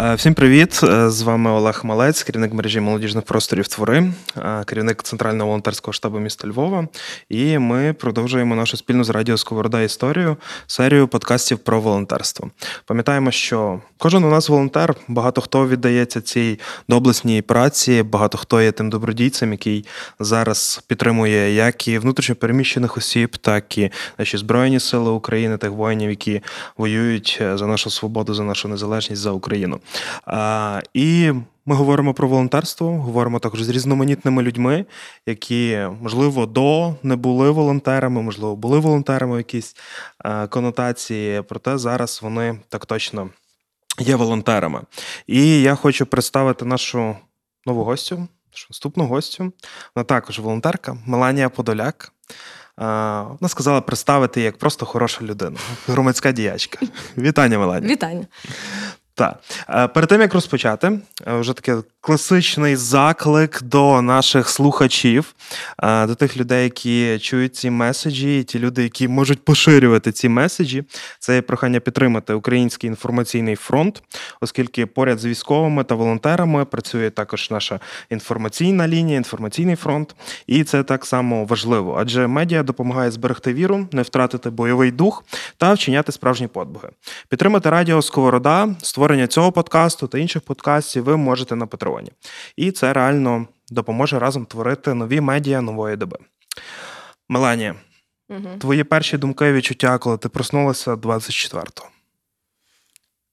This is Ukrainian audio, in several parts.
Е, всім привіт! Е, з вами Олег Малець, керівник мережі молодіжних просторів твори, е, керівник центрального волонтерського штабу міста Львова. І ми продовжуємо нашу спільну з радіо Сковорода історію серію подкастів про волонтерство. Пам'ятаємо, що кожен у нас волонтер, багато хто віддається цій доблесній праці, багато хто є тим добродійцем, який зараз підтримує як і внутрішньопереміщених осіб, так і наші збройні сили України, тих воїнів, які воюють за нашу свободу, за нашу незалежність за Україну. І ми говоримо про волонтерство, говоримо також з різноманітними людьми, які, можливо, до не були волонтерами, можливо, були волонтерами якісь конотації, проте зараз вони так точно є волонтерами. І я хочу представити нашу нову гостю, нашу наступну гостю. Вона також волонтерка Меланія Подоляк. Вона сказала представити як просто хороша людина, громадська діячка. Вітання, Меланія. Вітання. Так. Е, перед тим як розпочати, е, вже таке класичний заклик до наших слухачів, е, до тих людей, які чують ці меседжі, і ті люди, які можуть поширювати ці меседжі. Це прохання підтримати Український інформаційний фронт, оскільки поряд з військовими та волонтерами працює також наша інформаційна лінія, інформаційний фронт, і це так само важливо, адже медіа допомагає зберегти віру, не втратити бойовий дух та вчиняти справжні подвиги. Підтримати радіо Сковорода, створення цього подкасту та інших подкастів ви можете на Патреоні. І це реально допоможе разом творити нові медіа нової доби. Меланія, угу. твої перші думки і відчуття, коли ти проснулася 24-го?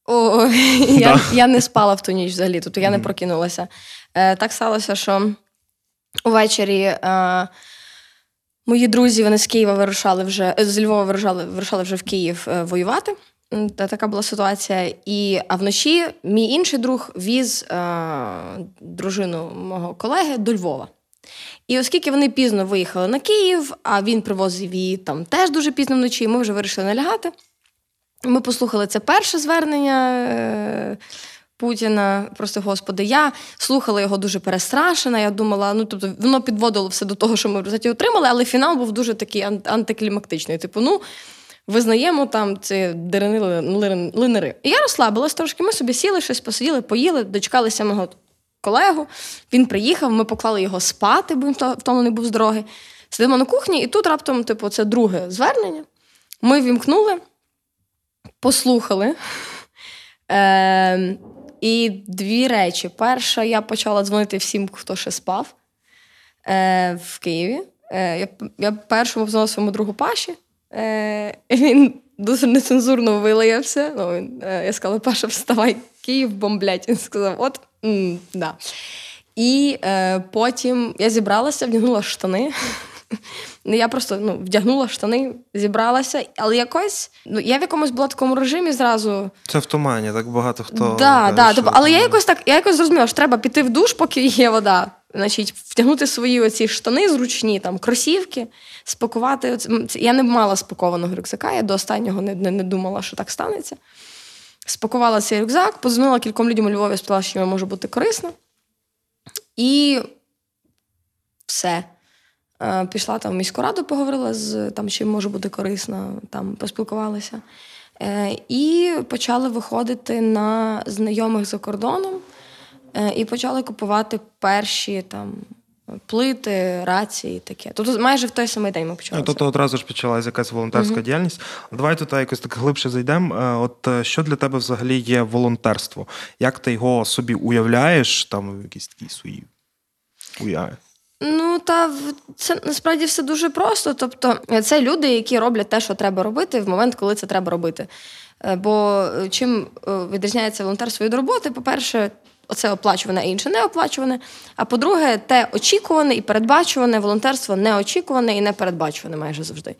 О, я я не спала в ту ніч взагалі, тобто я не прокинулася. Е, Так сталося, що увечері е, мої друзі вони з Києва вирушали вже з Львова вирушали, вирушали вже в Київ е, воювати. Та така була ситуація. І а вночі мій інший друг віз е, дружину мого колеги до Львова. І оскільки вони пізно виїхали на Київ, а він привозив її там теж дуже пізно вночі, ми вже вирішили налягати. Ми послухали це перше звернення е, Путіна. Просто господи, я слухала його дуже перестрашена. Я думала, ну тобто воно підводило все до того, що ми в результаті отримали, але фінал був дуже такий антиклімактичний. Типу, ну визнаємо там ці дерени линери. І я розслабилась трошки. Ми собі сіли, щось посиділи, поїли, дочекалися мого колегу. Він приїхав, ми поклали його спати, бо він втомлений був з дороги. Сидимо на кухні, і тут раптом, типу, це друге звернення. Ми вімкнули, послухали. Е, І дві речі. Перша, я почала дзвонити всім, хто ще спав е, в Києві. Е, Я я першому позвонила своєму другу Паші. Е, Він дуже нецензурно вилаявся. Ну, він, е, Я сказала, Паша, вставай, Київ бомблять. Він сказав, от м, да. І е, потім я зібралася, вдягнула штани. Я просто ну, вдягнула штани, зібралася, але якось ну, я в якомусь була такому режимі зразу. Це в тумані, так багато хто. Да, да, тобто, Але я якось так я якось зрозуміла, що треба піти в душ, поки є вода. Значить, втягнути свої оці штани зручні, там кросівки, спакувати. Я не мала спакованого рюкзака, я до останнього не, не, не думала, що так станеться. Спакувала цей рюкзак, позвонила кільком людям у Львові, сказала, що я можу бути корисна. І все. Е, пішла там в міську раду, поговорила з там, чим можу бути корисна, там поспілкувалася. Е, і почали виходити на знайомих за кордоном. Е, і почали купувати перші там. Плити, рації, таке. Тобто майже в той самий день ми почали. Тобто одразу ж почалася якась волонтерська uh-huh. діяльність. Давай тут якось так глибше зайдемо. Е, от е, що для тебе взагалі є волонтерство? Як ти його собі уявляєш, там якісь такі свої уяви? Ну, та це насправді все дуже просто. Тобто, це люди, які роблять те, що треба робити, в момент, коли це треба робити. Бо чим відрізняється волонтерство від роботи, по-перше, Оце оплачуване, а інше не оплачуване. А по-друге, те очікуване і передбачуване волонтерство не очікуване і не передбачуване майже завжди.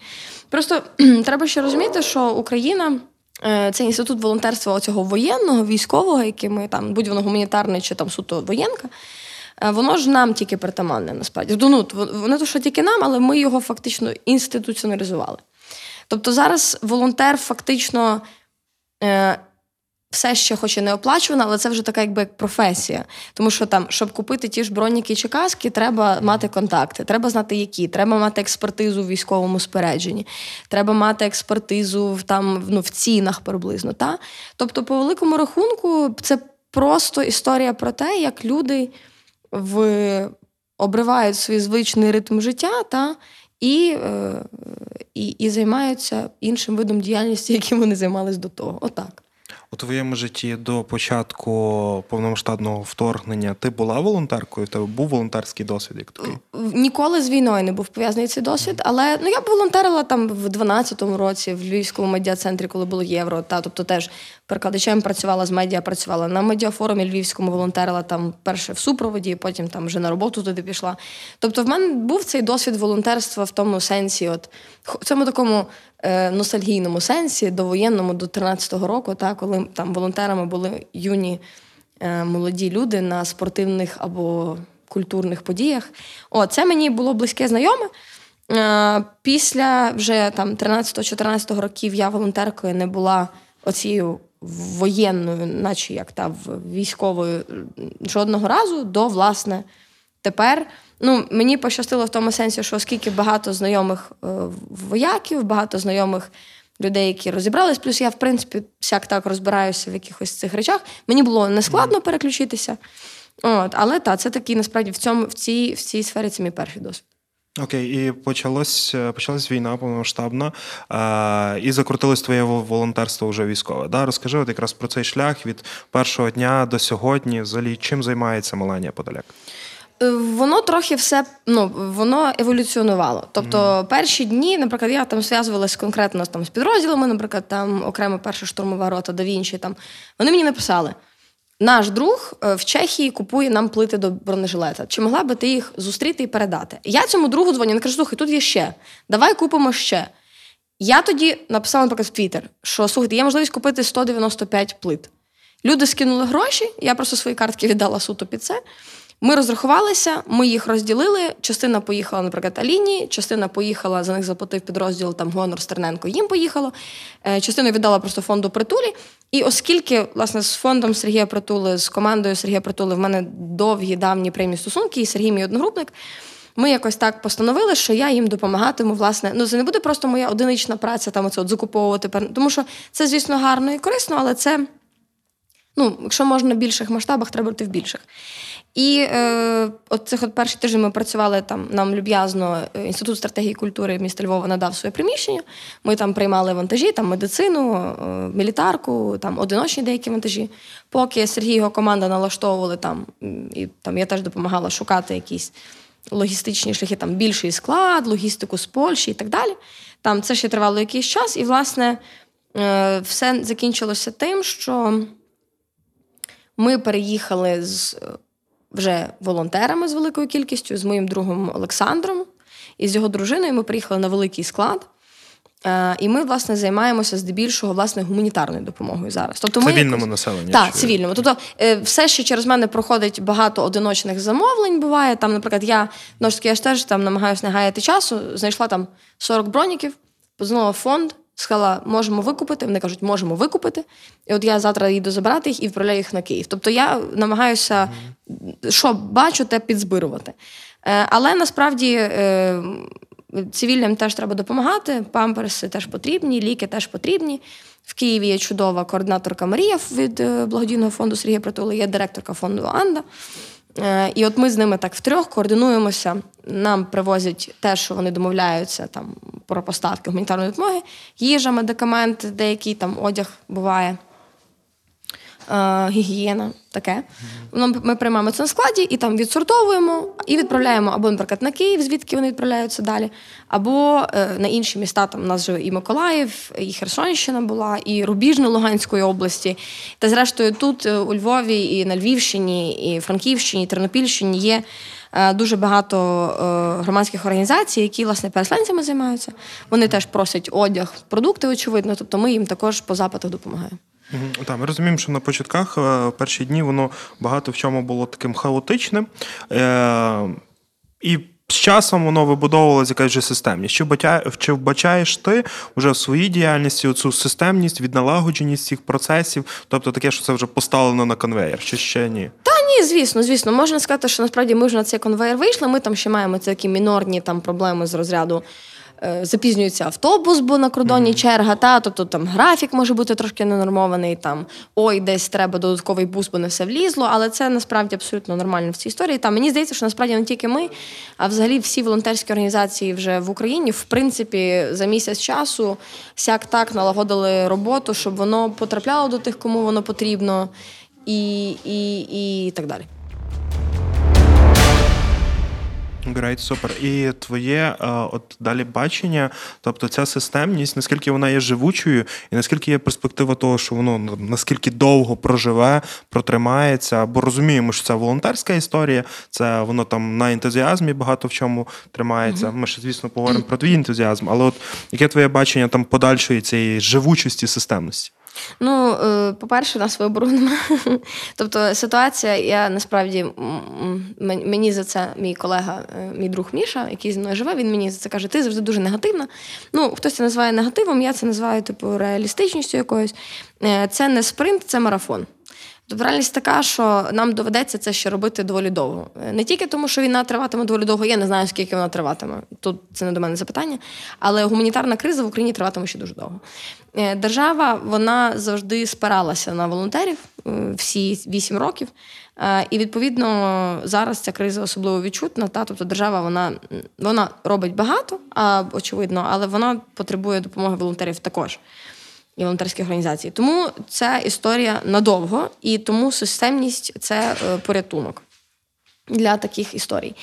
Просто треба ще розуміти, що Україна. Е, це інститут волонтерства цього воєнного, військового, який ми там, будь воно гуманітарне чи там суто воєнка. е, воно ж нам тільки притаманне, насправді. Ну, Воно то, що тільки нам, але ми його фактично інституціоналізували. Тобто зараз волонтер фактично. Все ще хоч і не оплачувана, але це вже така якби як професія. Тому що там, щоб купити ті ж броніки чи каски, треба мати контакти, треба знати, які, треба мати експертизу в військовому спорядженні, треба мати експертизу в там ну, в цінах приблизно. Та? Тобто, по великому рахунку, це просто історія про те, як люди в... обривають свій звичний ритм життя та, і, е, і, і займаються іншим видом діяльності, яким вони займалися до того. Отак. У твоєму житті до початку повномасштабного вторгнення ти була волонтеркою? У тебе був волонтерський досвід? як такий? Ніколи з війною не був пов'язаний цей досвід, але ну я б волонтерила там в 12-му році в Львівському медіа-центрі, коли було євро. Та тобто теж перекладачем працювала з медіа, працювала на медіафорумі Львівському, волонтерила там перше в супроводі, потім там вже на роботу туди пішла. Тобто, в мене був цей досвід волонтерства в тому сенсі, от в цьому такому е, ностальгійному сенсі, довоєнному до 13-го року, та коли там волонтерами були юні е, молоді люди на спортивних або культурних подіях. О, це мені було близьке знайоме. Е, після вже там 13-14 років я волонтеркою не була оцією воєнною, наче як та військовою, жодного разу до власне тепер. Ну, Мені пощастило в тому сенсі, що оскільки багато знайомих е, вояків, багато знайомих людей, які розібрались, плюс я, в принципі, всяк так розбираюся в якихось цих речах, мені було нескладно переключитися. От, Але так, це такий насправді в цьому в цій в цій сфері це мій перший досвід. Окей, і почалось, е, почалась війна повномасштабна, а, і закрутилось твоє волонтерство вже військове. Да? Розкажи от якраз про цей шлях від першого дня до сьогодні. Взагалі, чим займається Меланія Подоляк? Е, воно трохи все ну, воно еволюціонувало. Тобто, mm. перші дні, наприклад, я там зв'язувалася конкретно там, з підрозділами, наприклад, там окремо перша штурмова рота да Вінчі, там вони мені написали: наш друг е, в Чехії купує нам плити до бронежилета. Чи могла би ти їх зустріти і передати? Я цьому другу дзвоню, не кажу, слухай, тут є ще. Давай купимо ще. Я тоді написала, наприклад, в Твіттер, що слухайте, є можливість купити 195 плит. Люди скинули гроші, я просто свої картки віддала суто під це. Ми розрахувалися, ми їх розділили. Частина поїхала, наприклад, Аліні, частина поїхала, за них заплатив підрозділ там Гонор Стерненко, їм поїхало. Е, частину віддала просто фонду притулі. І оскільки, власне, з фондом Сергія Притули, з командою Сергія Притули в мене довгі давні прямі стосунки, і Сергій мій одногрупник. Ми якось так постановили, що я їм допомагатиму. Власне, ну це не буде просто моя одинична праця, там оце от закуповувати. Тому що це, звісно, гарно і корисно, але це, ну, якщо можна в більших масштабах, треба бути в більших. І е, от цих от перший тиждень ми працювали там. Нам люб'язно е, інститут стратегії культури міста Львова надав своє приміщення. Ми там приймали вантажі, там медицину, е, мілітарку, там одиночні деякі вантажі. Поки Сергій його команда налаштовували там, і там я теж допомагала шукати якісь логістичні шляхи, там більший склад, логістику з Польщі і так далі. Там це ще тривало якийсь час, і власне е, все закінчилося тим, що ми переїхали з вже волонтерами з великою кількістю, з моїм другом Олександром і з його дружиною ми приїхали на великий склад. Е, і ми, власне, займаємося здебільшого власне гуманітарною допомогою зараз. Тобто ми Цивільному якось... населенню. Так, чи... цивільному. Тобто, е, все, що через мене проходить багато одиночних замовлень, буває. Там, наприклад, я ну, ж таки, я ж теж там намагаюся не гаяти часу, знайшла там 40 броніків, позвонила фонд, сказала, можемо викупити. Вони кажуть, можемо викупити. І от я завтра їду забирати їх і відправляю їх на Київ. Тобто я намагаюся, що бачу, те підзбирувати. Е, але насправді е, цивільним теж треба допомагати. Памперси теж потрібні, ліки теж потрібні. В Києві є чудова координаторка Марія від е, благодійного фонду Сергія Притули, є директорка фонду Анда. Е, і от ми з ними так втрьох координуємося. Нам привозять те, що вони домовляються там про поставки гуманітарної допомоги, їжа, медикаменти, деякий там одяг буває. Е, гігієна, таке. Ми приймаємо це на складі і там відсортовуємо і відправляємо або, наприклад, на Київ, звідки вони відправляються далі, або е, на інші міста. Там у нас же і Миколаїв, і Херсонщина була, і Рубіжна Луганської області. Та, зрештою, тут е, у Львові, і на Львівщині, і Франківщині, і Тернопільщині є. Дуже багато громадських організацій, які власне переселенцями займаються. Вони теж просять одяг, продукти, очевидно. Тобто ми їм також по запитах допомагаємо. Так, ми розуміємо, що на початках в перші дні воно багато в чому було таким хаотичним. І з часом воно вибудовувалося якась вже системність. Чи вбачаєш, ти вже в своїй діяльності цю системність, відналагодженість цих процесів, тобто таке, що це вже поставлено на конвейер, чи ще ні? Та ні, звісно, звісно. Можна сказати, що насправді ми ж на цей конвейер вийшли. Ми там ще маємо такі мінорні там проблеми з розряду. Е, запізнюється автобус, бо на кордоні mm-hmm. черга, та тобто там графік може бути трошки ненормований. Там ой, десь треба додатковий бус, бо не все влізло. Але це насправді абсолютно нормально в цій історії. Та мені здається, що насправді не тільки ми, а взагалі всі волонтерські організації вже в Україні, в принципі, за місяць часу сяк так налагодили роботу, щоб воно потрапляло до тих, кому воно потрібно, і, і, і так далі. Great, супер. І твоє е, от далі бачення, тобто ця системність, наскільки вона є живучою, і наскільки є перспектива того, що воно наскільки довго проживе, протримається, бо розуміємо, що це волонтерська історія, це воно там на ентузіазмі багато в чому тримається. Ми ще, звісно, поговоримо про твій ентузіазм, але от яке твоє бачення там подальшої цієї живучості системності? Ну, е, по-перше, у нас вибору немає. Тобто ситуація, я насправді мені за це мій колега, е, мій друг Міша, який зі мною живе, він мені за це каже, ти завжди дуже негативна. Ну, хтось це називає негативом, я це називаю типу реалістичністю якоюсь. Е, це не спринт, це марафон. Тобто реальність така, що нам доведеться це ще робити доволі довго. Не тільки тому, що війна триватиме доволі довго, я не знаю, скільки вона триватиме. Тут це не до мене запитання. Але гуманітарна криза в Україні триватиме ще дуже довго. Е, держава вона завжди спиралася на волонтерів е, всі вісім років. Е, і відповідно зараз ця криза особливо відчутна. Та тобто держава вона вона робить багато, а очевидно, але вона потребує допомоги волонтерів також і волонтерських організацій. Тому це історія надовго, і тому системність це порятунок для таких історій.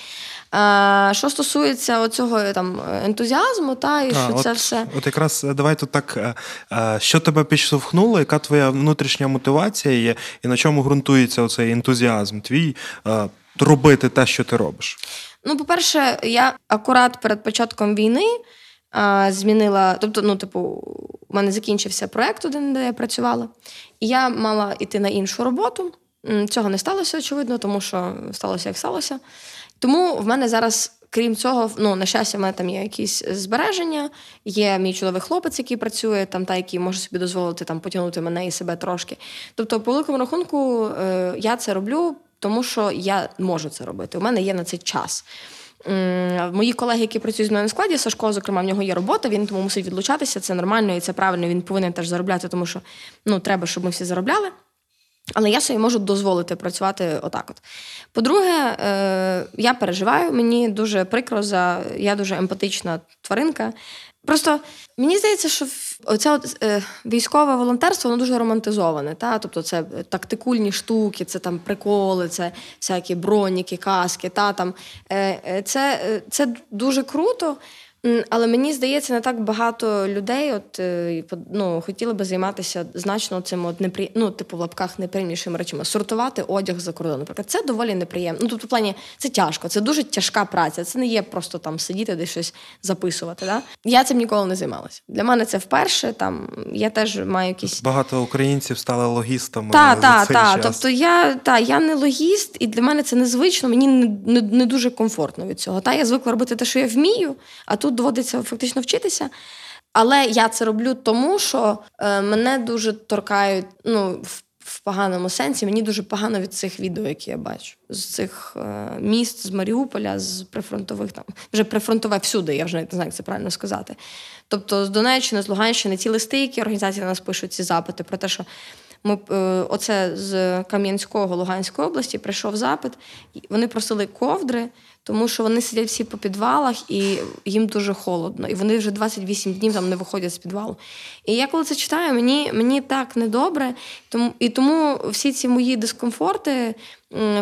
Що стосується цього там ентузіазму, та і а, що от, це все. От якраз е, давай тут так, е, що тебе підштовхнуло, яка твоя внутрішня мотивація є, і на чому ґрунтується оцей ентузіазм твій робити те, що ти робиш? Ну, по-перше, я акурат перед початком війни змінила, тобто, ну, типу, у мене закінчився проект, один, де я працювала, і я мала йти на іншу роботу. Цього не сталося, очевидно, тому що сталося, як сталося. Тому в мене зараз, крім цього, ну, на щастя, в мене там є якісь збереження, є мій чоловік хлопець, який працює, там, та, який може собі дозволити там, потягнути мене і себе трошки. Тобто, по великому рахунку, е, я це роблю, тому що я можу це робити. У мене є на це час. Мої колеги, які працюють з мною на складі, Сашко, зокрема, в нього є робота, він тому мусить відлучатися. Це нормально і це правильно. Він повинен теж заробляти, тому що ну, треба, щоб ми всі заробляли. Але я собі можу дозволити працювати отак. От. По-друге, е, я переживаю, мені дуже прикро за я дуже емпатична тваринка. Просто мені здається, що оце от, е, військове волонтерство воно дуже романтизоване. Та? Тобто це тактикульні штуки, це там приколи, це всякі броніки, каски. Та? Там, е, е, Це, е, Це дуже круто. Але мені здається, не так багато людей от, е, ну, хотіли би займатися значно цим от непри... ну, типу в лапках неприємнішими речами. Сортувати одяг за кордоном. Наприклад, це доволі неприємно. Ну, тобто, в плані це тяжко, це дуже тяжка праця. Це не є просто там сидіти, десь щось записувати. Да? Я цим ніколи не займалася. Для мене це вперше. Там я теж маю якісь багато українців стали логістами. Так, так, так. Тобто я та я не логіст, і для мене це незвично. Мені не, не, не дуже комфортно від цього. Та я звикла робити те, що я вмію, а тут доводиться фактично вчитися. Але я це роблю тому, що е, мене дуже торкають ну, в, поганому сенсі. Мені дуже погано від цих відео, які я бачу. З цих е, міст, з Маріуполя, з прифронтових там, вже прифронтове всюди, я вже не знаю, як це правильно сказати. Тобто з Донеччини, з Луганщини, ці листи, які організації на нас пишуть ці запити про те, що ми е, оце з Кам'янського Луганської області прийшов запит. Вони просили ковдри тому що вони сидять всі по підвалах і їм дуже холодно. І вони вже 28 днів там не виходять з підвалу. І я коли це читаю, мені мені так недобре. Тому, І тому всі ці мої дискомфорти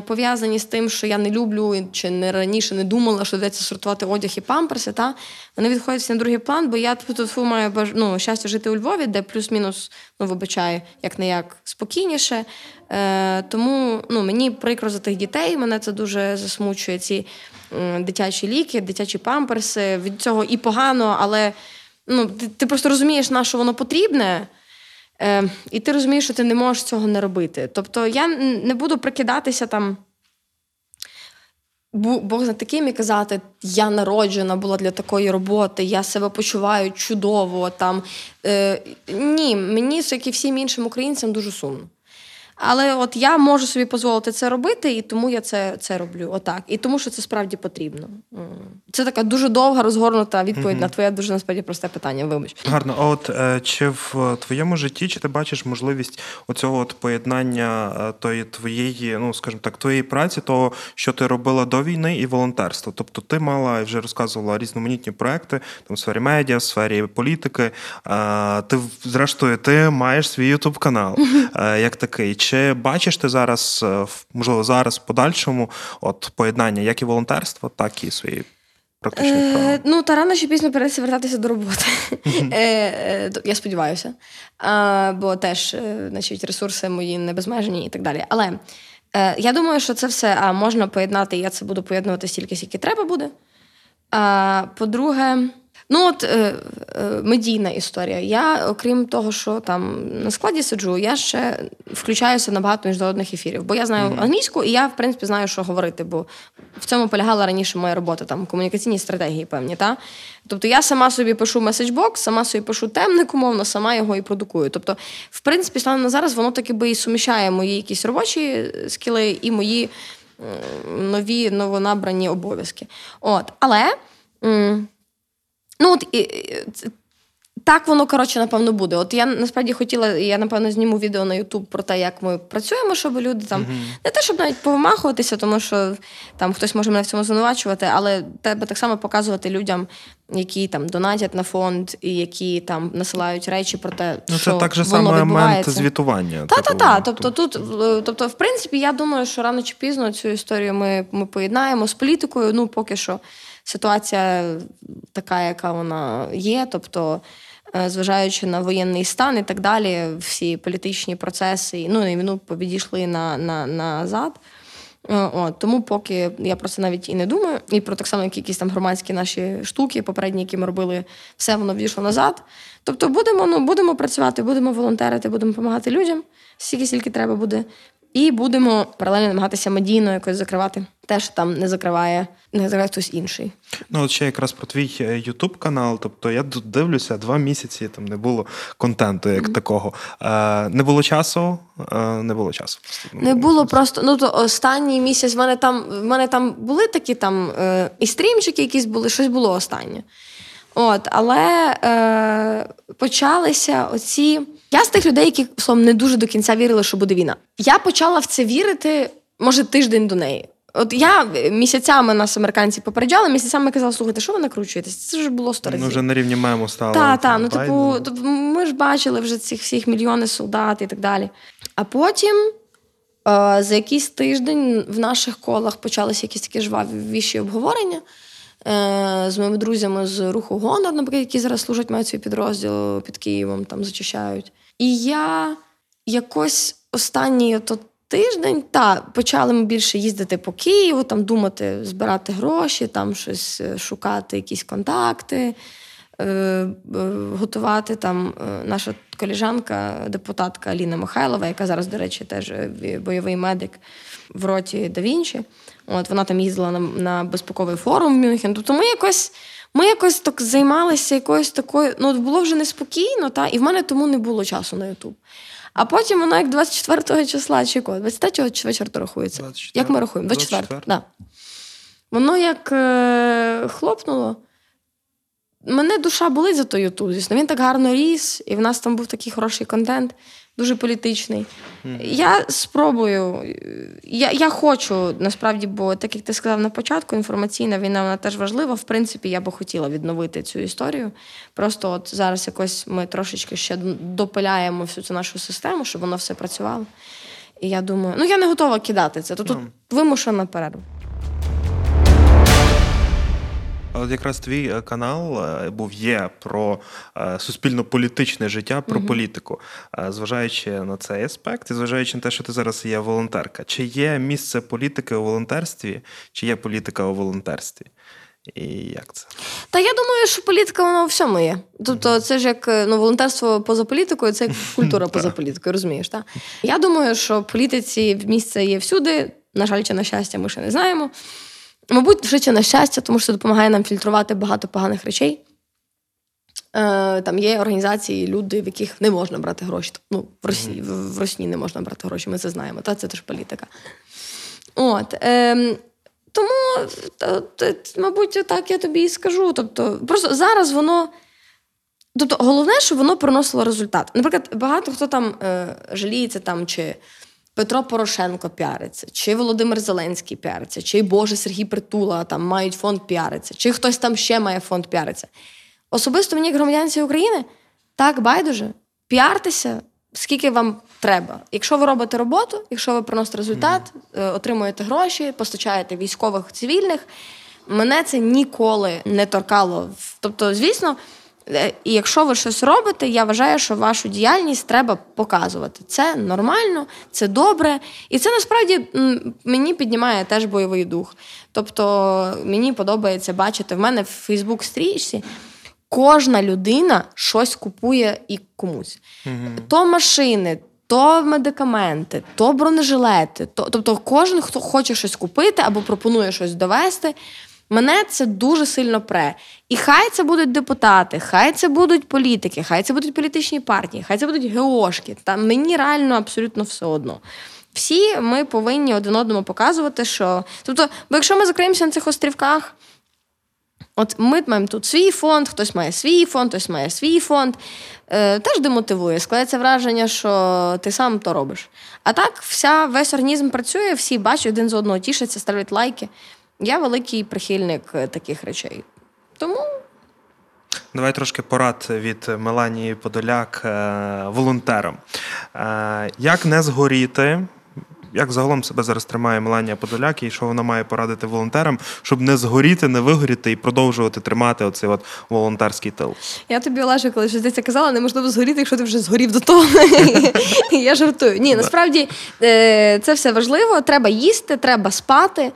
пов'язані з тим, що я не люблю чи не раніше не думала, що доведеться сортувати одяг і памперси. Та? Вони відходять на другий план, бо я тут маю ну, щастя жити у Львові, де плюс-мінус ну, вибачаю, як не як спокійніше. Е, Тому ну, мені прикро за тих дітей, мене це дуже засмучує. Ці дитячі ліки, дитячі памперси. Від цього і погано, але ну, ти, ти просто розумієш, на що воно потрібне. Е, І ти розумієш, що ти не можеш цього не робити. Тобто я не буду прикидатися там. Бог за таким і казати, я народжена була для такої роботи, я себе почуваю чудово. Там. Е, Ні, мені, як і всім іншим українцям, дуже сумно. Але от я можу собі дозволити це робити, і тому я це це роблю. Отак. І тому, що це справді потрібно. Це така дуже довга розгорнута відповідь mm на твоє дуже насправді просте питання. Вибач. Гарно. А от е, чи в твоєму житті чи ти бачиш можливість оцього от поєднання е, тої твоєї, ну скажімо так, твоєї праці, того, що ти робила до війни, і волонтерство? Тобто ти мала вже розказувала різноманітні проекти там в сфері медіа, в сфері політики. Ти зрештою ти маєш свій ютуб канал як такий. Чи бачиш ти зараз, е, можливо, зараз в подальшому от поєднання як і волонтерства, так і свої практичні е, Ну, та рано чи пізно придеться вертатися до роботи. е, е, Я сподіваюся. А, Бо теж значить, ресурси мої не безмежні і так далі. Але е, я думаю, що це все а, можна поєднати, і я це буду поєднувати стільки, скільки треба буде. А, По-друге, Ну, от е, е, медійна історія. Я, окрім того, що там на складі сиджу, я ще включаюся на багато міжнародних ефірів, бо я знаю mm-hmm. англійську, і я, в принципі, знаю, що говорити, бо в цьому полягала раніше моя робота, там комунікаційні стратегії певні. Та? Тобто я сама собі пишу меседжбокс, сама собі пишу темник, умовно, сама його і продукую. Тобто, в принципі, станом на зараз воно таки би і суміщає мої якісь робочі скіли і мої нові новонабрані обов'язки. От, Але. М- Ну, от так воно коротше, напевно, буде. От я насправді хотіла, я напевно зніму відео на Ютуб про те, як ми працюємо, щоб люди там uh-huh. не те, щоб навіть повимахуватися, тому що там хтось може мене в цьому звинувачувати, але треба так само показувати людям, які там донатять на фонд і які там насилають речі про те, ну, що це так же саме момент звітування. Та, та, та. Тобто, тут, тобто, в принципі, я думаю, що рано чи пізно цю історію ми, ми поєднаємо з політикою. Ну, поки що ситуація така, яка вона є. Тобто, е, зважаючи на воєнний стан і так далі, всі політичні процеси ну і війну підійшли на, на, назад. Е, от, Тому поки я про це навіть і не думаю, і про так само, як якісь там громадські наші штуки, попередні, які ми робили, все воно відійшло назад. Тобто будемо ну, будемо працювати, будемо волонтерити, будемо допомагати людям, стільки скільки треба буде. І будемо паралельно намагатися медійно якось закривати. Те, що там не закриває, не закриває хтось інший. Ну от ще якраз про твій Ютуб канал. Тобто я дивлюся два місяці. Там не було контенту як mm-hmm. такого. Е, Не було часу. Е, не було часу. Не було просто. Ну то останній місяць в мене там в мене там були такі там е, і стрімчики, якісь були, щось було останнє. От, але е, почалися оці. Я з тих людей, які словом не дуже до кінця вірили, що буде війна. Я почала в це вірити, може, тиждень до неї. От я місяцями нас американці попереджали, місяцями казали, слухайте, що ви накручуєтесь? Це ж було сто разів. Ну, вже на рівні мему стало. Так, так. Ну, типу, ми ж бачили вже цих всіх мільйони солдат і так далі. А потім е, за якийсь тиждень в наших колах почалися якісь такі жвавіші обговорення. Е, з моїми друзями з руху Гонор, наприклад, які зараз служать, мають свій підрозділ під Києвом, там зачищають. І я якось останній ото тиждень та почали ми більше їздити по Києву, там думати, збирати гроші, там щось е, шукати, якісь контакти. Е, готувати там наша коліжанка, депутатка Аліна Михайлова, яка зараз, до речі, теж бойовий медик в роті да. От Вона там їздила на на безпековий форум в Мюнхен. Тобто ми якось ми якось так займалися якоюсь такою. Ну, було вже неспокійно, та, і в мене тому не було часу на Ютуб. А потім воно як 24 числа чи кого? 23-го чи вечір рахується. 24? Як ми рахуємо? 24. 24? Да. Воно як е- хлопнуло. Мене душа болить за той Ютуб, звісно. Він так гарно ріс, і в нас там був такий хороший контент дуже політичний. Mm-hmm. Я спробую. Я я хочу насправді, бо так як ти сказав на початку, інформаційна війна вона теж важлива. В принципі, я би хотіла відновити цю історію. Просто от зараз якось ми трошечки ще допиляємо всю цю нашу систему, щоб воно все працювало. І я думаю, ну я не готова кидати це. То тут mm-hmm. вимушена перерва. От якраз твій е, канал е, був є про е, суспільно-політичне життя, про угу. політику. Зважаючи на цей аспект, і зважаючи на те, що ти зараз є волонтерка, чи є місце політики у волонтерстві, чи є політика у волонтерстві? І як це? Та я думаю, що політика вона у всьому є. Тобто, це ж як ну, волонтерство поза політикою, це як культура поза політикою, розумієш? так? Я думаю, що політиці місце є всюди. На жаль, чи на щастя, ми ще не знаємо. Мабуть, чи на щастя, тому що це допомагає нам фільтрувати багато поганих речей. Е, Там є організації, люди, в яких не можна брати гроші. Ну, В Росії в Росії не можна брати гроші, ми це знаємо. Та Це теж політика. От. Е, тому, мабуть, так я тобі і скажу. Тобто, просто зараз воно. Тобто, головне, щоб воно приносило результат. Наприклад, багато хто там е, жаліється, там, чи Петро Порошенко піариться, чи Володимир Зеленський піариться, чи Боже Сергій Притула там мають фонд піариться, чи хтось там ще має фонд піариться. Особисто мені, громадянці України, так байдуже, піартеся, скільки вам треба. Якщо ви робите роботу, якщо ви приносите результат, mm-hmm. отримуєте гроші, постачаєте військових цивільних, мене це ніколи не торкало. Тобто, звісно. Е, і якщо ви щось робите, я вважаю, що вашу діяльність треба показувати. Це нормально, це добре. І це насправді мені піднімає теж бойовий дух. Тобто мені подобається бачити в мене в Фейсбук-стрічці. Кожна людина щось купує і комусь. Угу. То машини, то медикаменти, то бронежилети. То, Тобто, кожен, хто хоче щось купити або пропонує щось довести. Мене це дуже сильно пре. І хай це будуть депутати, хай це будуть політики, хай це будуть політичні партії, хай це будуть ГОшки. Та мені реально абсолютно все одно. Всі ми повинні один одному показувати, що. Тобто, бо якщо ми закриємося на цих острівках, от ми маємо тут свій фонд, хтось має свій фонд, хтось має свій фонд, е, теж демотивує. Складається враження, що ти сам то робиш. А так, вся весь організм працює, всі бачать один з одного тішаться, ставлять лайки. Я великий прихильник е, таких речей. Тому. Давай трошки порад від Меланії Подоляк е, волонтерам. Е, як не згоріти? Як загалом себе зараз тримає Меланія Подоляк і що вона має порадити волонтерам, щоб не згоріти, не вигоріти і продовжувати тримати оцей от волонтерський тил? Я тобі Олеже, коли щось це казала, неможливо згоріти, якщо ти вже згорів до того. Я жартую. Ні, насправді це все важливо. Треба їсти, треба спати.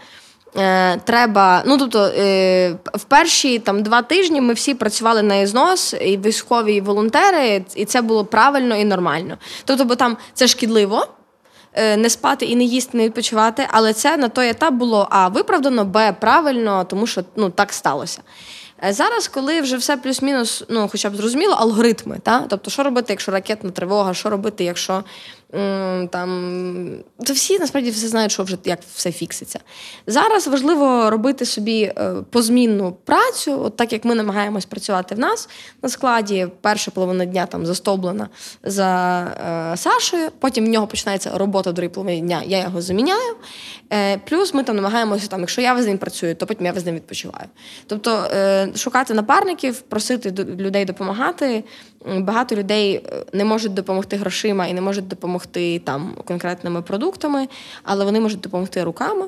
Е, треба, ну тобто е, в перші там два тижні ми всі працювали на ізнос, і військові і волонтери, і це було правильно і нормально. Тобто, бо там це шкідливо. Е, не спати і не їсти, не відпочивати, але це на той етап було а виправдано, б правильно, тому що ну так сталося. Зараз, коли вже все плюс-мінус, ну хоча б зрозуміло, алгоритми, та? тобто, що робити, якщо ракетна тривога, що робити, якщо там то всі насправді все знають, що вже як все фікситься. Зараз важливо робити собі е, позмінну працю, от так як ми намагаємось працювати в нас на складі. Перша половина дня там застовблена за е, Сашою, потім в нього починається робота другої половини дня, я його заміняю. Е, Плюс ми там намагаємося, там, якщо я з ним працюю, то потім я з ним відпочиваю. Тобто е, шукати напарників, просити людей допомагати. Багато людей е, не можуть допомогти грошима і не можуть допомогти там конкретними продуктами, але вони можуть допомогти руками.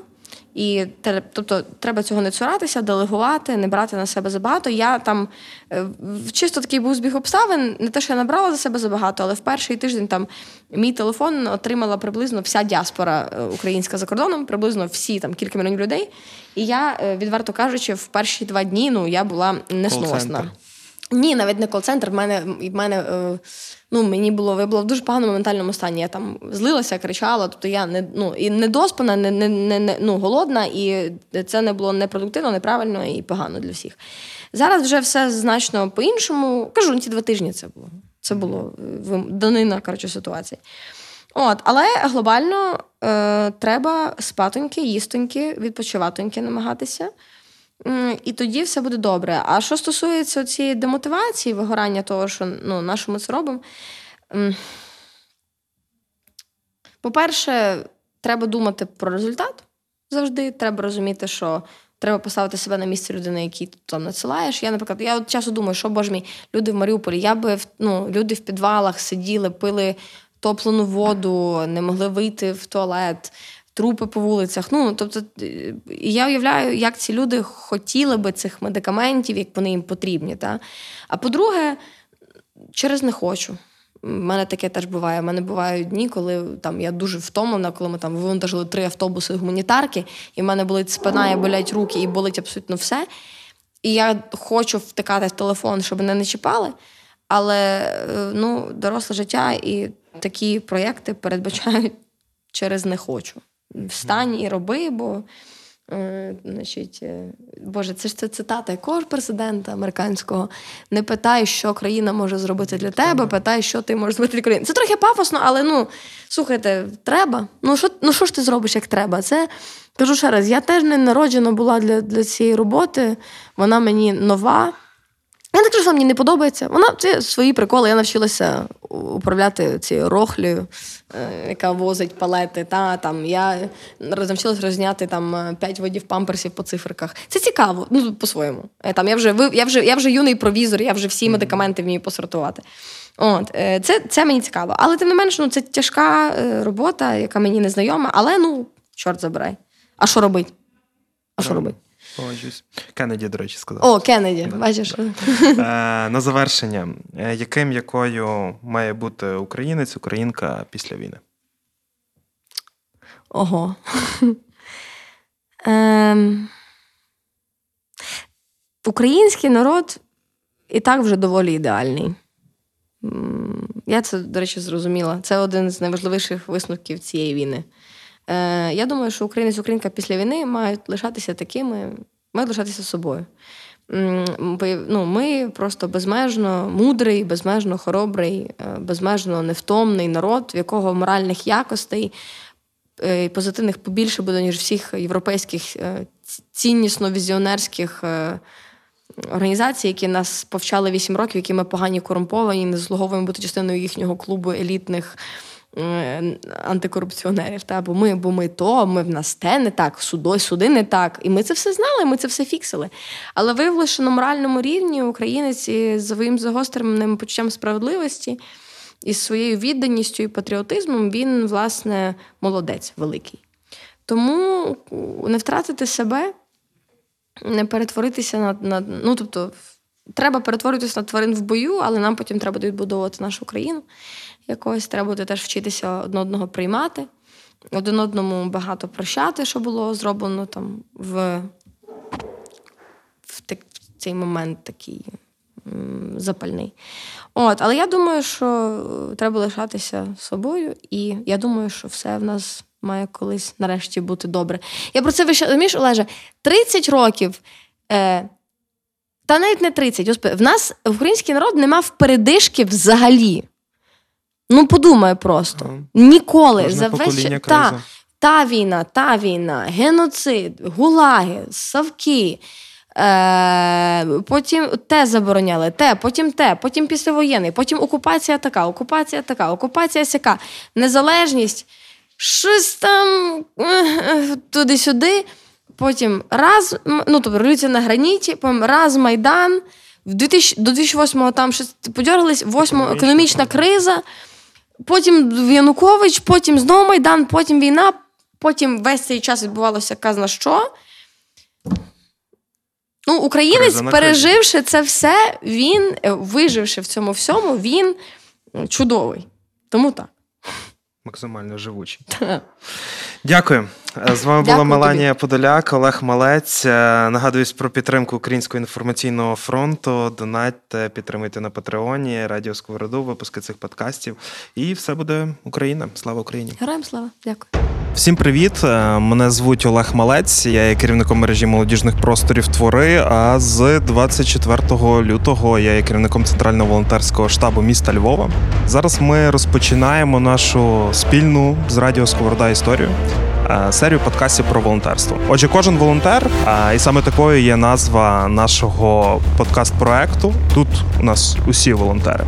І тобто, треба цього не цуратися, делегувати, не брати на себе забагато. Я там е, чисто такий був збіг обставин, не те, що я набрала за себе забагато, але в перший тиждень там мій телефон отримала приблизно вся діаспора е, українська за кордоном, приблизно всі там кілька мільйонів людей. І я, відверто кажучи, в перші два дні ну, я була несносна. Ні, навіть не кол-центр. В мене в мене е, ну, мені було я була в дуже поганому ментальному стані. Я там злилася, кричала, тобто я не ну, і не доспана, не, не, не ну, голодна, і це не було непродуктивно, неправильно і погано для всіх. Зараз вже все значно по-іншому. Кажу, ці два тижні це було. Це було е, данина коротше, ситуації. От, Але глобально е, треба спатоньки, їстоньки, відпочиватоньки намагатися. І тоді все буде добре. А що стосується цієї демотивації, вигорання того, що ну, на що ми це робимо. По-перше, треба думати про результат завжди. Треба розуміти, що треба поставити себе на місце людини, якій ти там надсилаєш. Я, наприклад, я от часу думаю, що боже мій, люди в Маріуполі, я би ну, люди в підвалах сиділи, пили топлену воду, не могли вийти в туалет трупи по вулицях. Ну тобто, я уявляю, як ці люди хотіли би цих медикаментів, як вони їм потрібні. Та? А по-друге, через не хочу. У мене таке теж буває. У мене бувають дні, коли там я дуже втомлена, коли ми там вивантажили три автобуси гуманітарки, і в мене болить спина, і болять руки, і болить абсолютно все. І я хочу втикати в телефон, щоб мене не чіпали. Але е, ну, доросле життя і такі проєкти передбачають через не хочу. Встань і роби, бо Е, значить, е, Боже, це ж це цитата якого ж президента американського. Не питай, що країна може зробити для тебе, питай, що ти можеш зробити для країни. Це трохи пафосно, але ну слухайте, треба. Ну що ну, що ж ти зробиш, як треба? Це кажу ще раз, я теж не народжена була для, для цієї роботи, вона мені нова. Я не кажу, що мені не подобається. Вона це свої приколи. Я навчилася управляти цією рохлею, е, яка возить палети. Та, там, Я навчилася розняти там п'ять водів памперсів по циферках. Це цікаво, ну, по-своєму. Е, там, Я вже я вже, я вже юний провізор, я вже всі медикаменти вмію посортувати. От, е, Це це мені цікаво. Але тим не менш, ну, це тяжка робота, яка мені не знайома, але ну, чорт забирай. А що робить? А що робить? Погоджуюсь. Кеннеді, до речі, сказав. О, Кеннеді, да. бачиш. Да. Е, на завершення, е, яким якою має бути українець, українка після війни? Ого. Ем... Український народ і так вже доволі ідеальний. Я це, до речі, зрозуміла. Це один з найважливіших висновків цієї війни. Е, Я думаю, що українець українка після війни мають лишатися такими, мають лишатися собою. Ну, Ми просто безмежно мудрий, безмежно хоробрий, е, безмежно невтомний народ, в якого моральних якостей е, і позитивних побільше буде, ніж всіх європейських ціннісно-візіонерських організацій, які нас повчали 8 років, які ми погані корумповані, не заслуговуємо бути частиною їхнього клубу елітних. Е, антикорупціонерів. Та? Бо ми бо ми то, ми в нас те не так, суди, суди не так. І ми це все знали, ми це все фіксили. Але виявилося, що на моральному рівні українець із своїм загостреним почуттям справедливості і своєю відданістю і патріотизмом він, власне, молодець великий. Тому не втратити себе, не перетворитися на. на ну, тобто, Треба перетворитися на тварин в бою, але нам потім треба відбудовувати нашу країну якось. Треба буде теж вчитися один одного приймати, один одному багато прощати, що було зроблено там в в, цей момент такий запальний. От, Але я думаю, що треба лишатися собою, і я думаю, що все в нас має колись нарешті бути добре. Я про це розумієш, Олеже, 30 років. Е, та навіть не 30. Господи, в нас український народ не мав передишки взагалі. Ну, подумай просто. Ага. Ніколи за весь та, та війна, та війна, геноцид, гулаги, савки. Е, Потім те забороняли, те, потім те, потім післявоєнний, потім окупація така, окупація така, окупація сяка, незалежність, щось там туди-сюди. Потім раз, ну тобто революція на граніті, потім раз Майдан. В 2000, до 2008-го там щось подергались, восьмо економічна криза. Потім Янукович, потім знову Майдан, потім війна, потім весь цей час відбувалося казна що. Ну, Українець, переживши це все, він, е, виживши в цьому всьому, він чудовий. Тому так. Максимально живучий. Дякую. З вами була Меланія тобі. Подоляк, Олег Малець. Е, нагадуюсь про підтримку Українського інформаційного фронту. Донатьте, підтримуйте на Патреоні, Радіо Сковороду, випуски цих подкастів. І все буде Україна. Слава Україні! Героям слава! Дякую. Всім привіт! Е, мене звуть Олег Малець. Я є керівником мережі молодіжних просторів твори. А з 24 лютого я є керівником центрального волонтерського штабу міста Львова. Зараз ми розпочинаємо нашу спільну з Радіо Сковорода історію. Е, серію подкастів про волонтерство. Отже, кожен волонтер, е, і саме такою є назва нашого подкаст-проекту. Тут у нас усі волонтери.